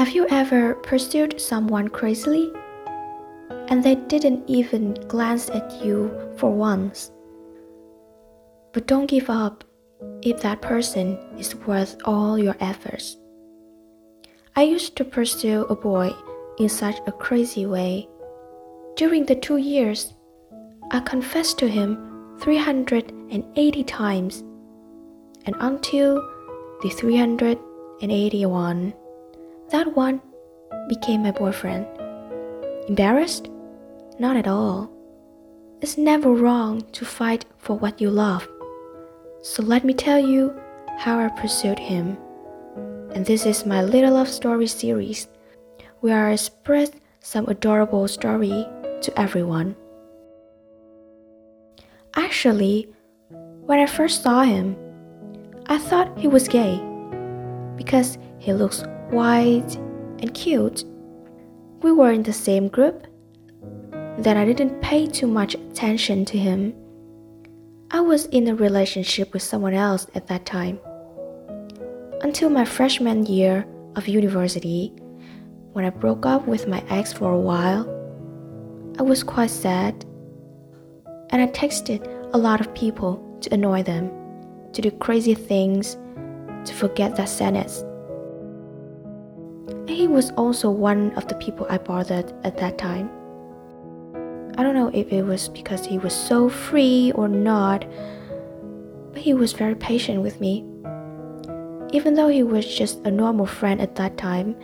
Have you ever pursued someone crazily? And they didn't even glance at you for once. But don't give up if that person is worth all your efforts. I used to pursue a boy in such a crazy way. During the two years, I confessed to him 380 times, and until the 381, that one became my boyfriend. Embarrassed? Not at all. It's never wrong to fight for what you love. So let me tell you how I pursued him. And this is my little love story series, where I spread some adorable story to everyone. Actually, when I first saw him, I thought he was gay because he looks white and cute. We were in the same group. Then I didn't pay too much attention to him. I was in a relationship with someone else at that time. Until my freshman year of university, when I broke up with my ex for a while, I was quite sad. And I texted a lot of people to annoy them, to do crazy things, to forget that sadness. He was also one of the people I bothered at that time. I don't know if it was because he was so free or not, but he was very patient with me. Even though he was just a normal friend at that time,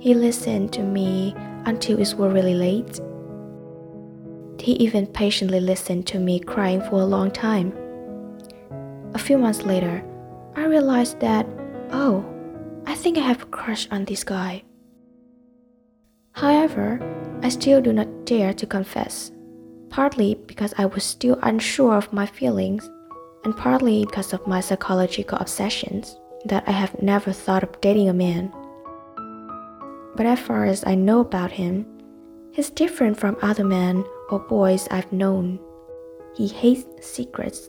he listened to me until it was really late. He even patiently listened to me crying for a long time. A few months later, I realized that, oh, I think I have a crush on this guy. However, I still do not dare to confess, partly because I was still unsure of my feelings, and partly because of my psychological obsessions that I have never thought of dating a man. But as far as I know about him, he's different from other men or boys I've known. He hates secrets.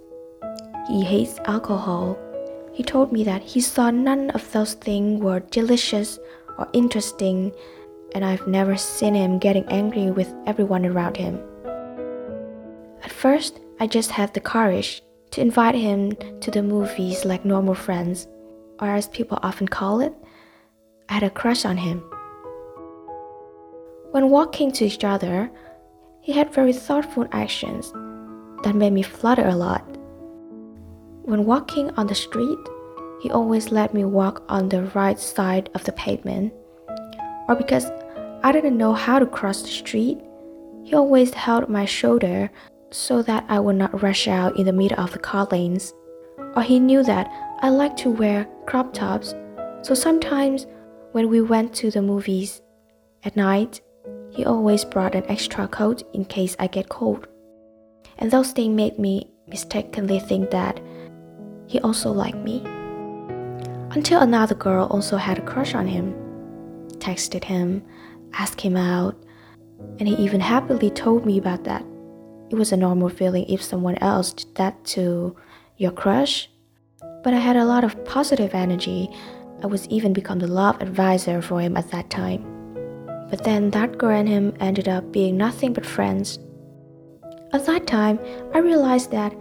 He hates alcohol. He told me that he saw none of those things were delicious or interesting and I've never seen him getting angry with everyone around him. At first, I just had the courage to invite him to the movies like normal friends, or as people often call it, I had a crush on him. When walking to each other, he had very thoughtful actions that made me flutter a lot. When walking on the street, he always let me walk on the right side of the pavement or because I didn't know how to cross the street, he always held my shoulder so that I would not rush out in the middle of the car lanes. Or he knew that I like to wear crop tops, so sometimes when we went to the movies at night, he always brought an extra coat in case I get cold. And those things made me mistakenly think that he also liked me. Until another girl also had a crush on him texted him, asked him out, and he even happily told me about that. It was a normal feeling if someone else did that to your crush. But I had a lot of positive energy. I was even become the love advisor for him at that time. But then that girl and him ended up being nothing but friends. At that time, I realized that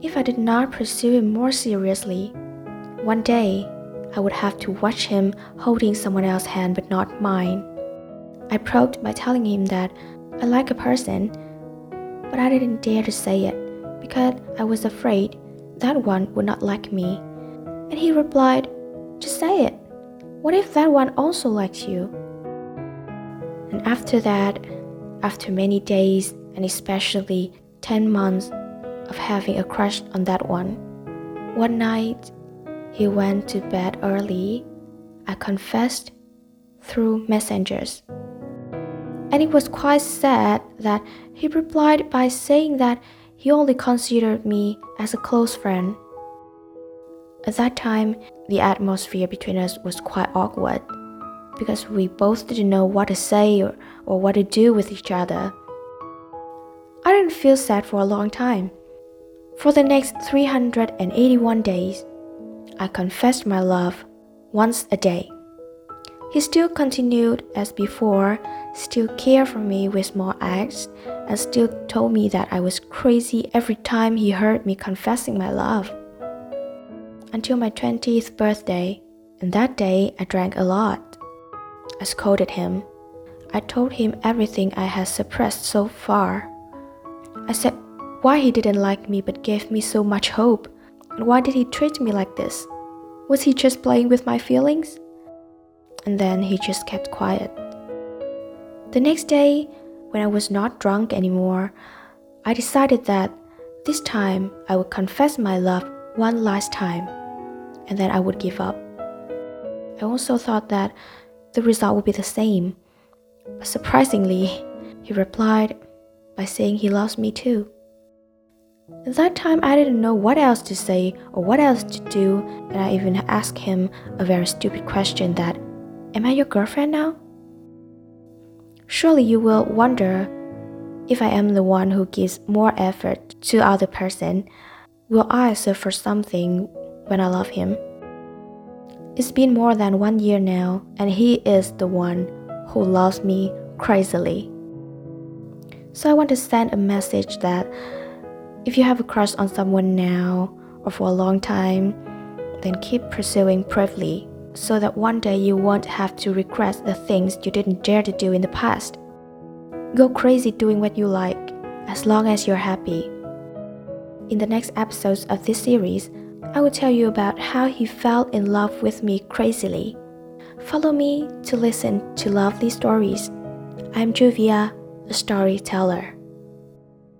if I did not pursue him more seriously, one day I would have to watch him holding someone else's hand but not mine. I probed by telling him that I like a person, but I didn't dare to say it because I was afraid that one would not like me. And he replied, Just say it. What if that one also likes you? And after that, after many days and especially 10 months of having a crush on that one, one night he went to bed early. I confessed through messengers. And it was quite sad that he replied by saying that he only considered me as a close friend. At that time, the atmosphere between us was quite awkward because we both didn't know what to say or, or what to do with each other. I didn't feel sad for a long time. For the next 381 days, I confessed my love once a day. He still continued as before, still cared for me with small acts, and still told me that I was crazy every time he heard me confessing my love. Until my 20th birthday, and that day I drank a lot. I scolded him. I told him everything I had suppressed so far. I said why he didn't like me but gave me so much hope, and why did he treat me like this? Was he just playing with my feelings? And then he just kept quiet. The next day, when I was not drunk anymore, I decided that this time I would confess my love one last time, and then I would give up. I also thought that the result would be the same. But surprisingly, he replied by saying he loves me too. At that time, I didn't know what else to say or what else to do, and I even asked him a very stupid question that, Am I your girlfriend now? Surely you will wonder if I am the one who gives more effort to other person, will I suffer something when I love him? It's been more than one year now, and he is the one who loves me crazily. So I want to send a message that if you have a crush on someone now or for a long time, then keep pursuing bravely so that one day you won't have to regret the things you didn't dare to do in the past. Go crazy doing what you like, as long as you're happy. In the next episodes of this series, I will tell you about how he fell in love with me crazily. Follow me to listen to lovely stories. I'm Juvia, a storyteller.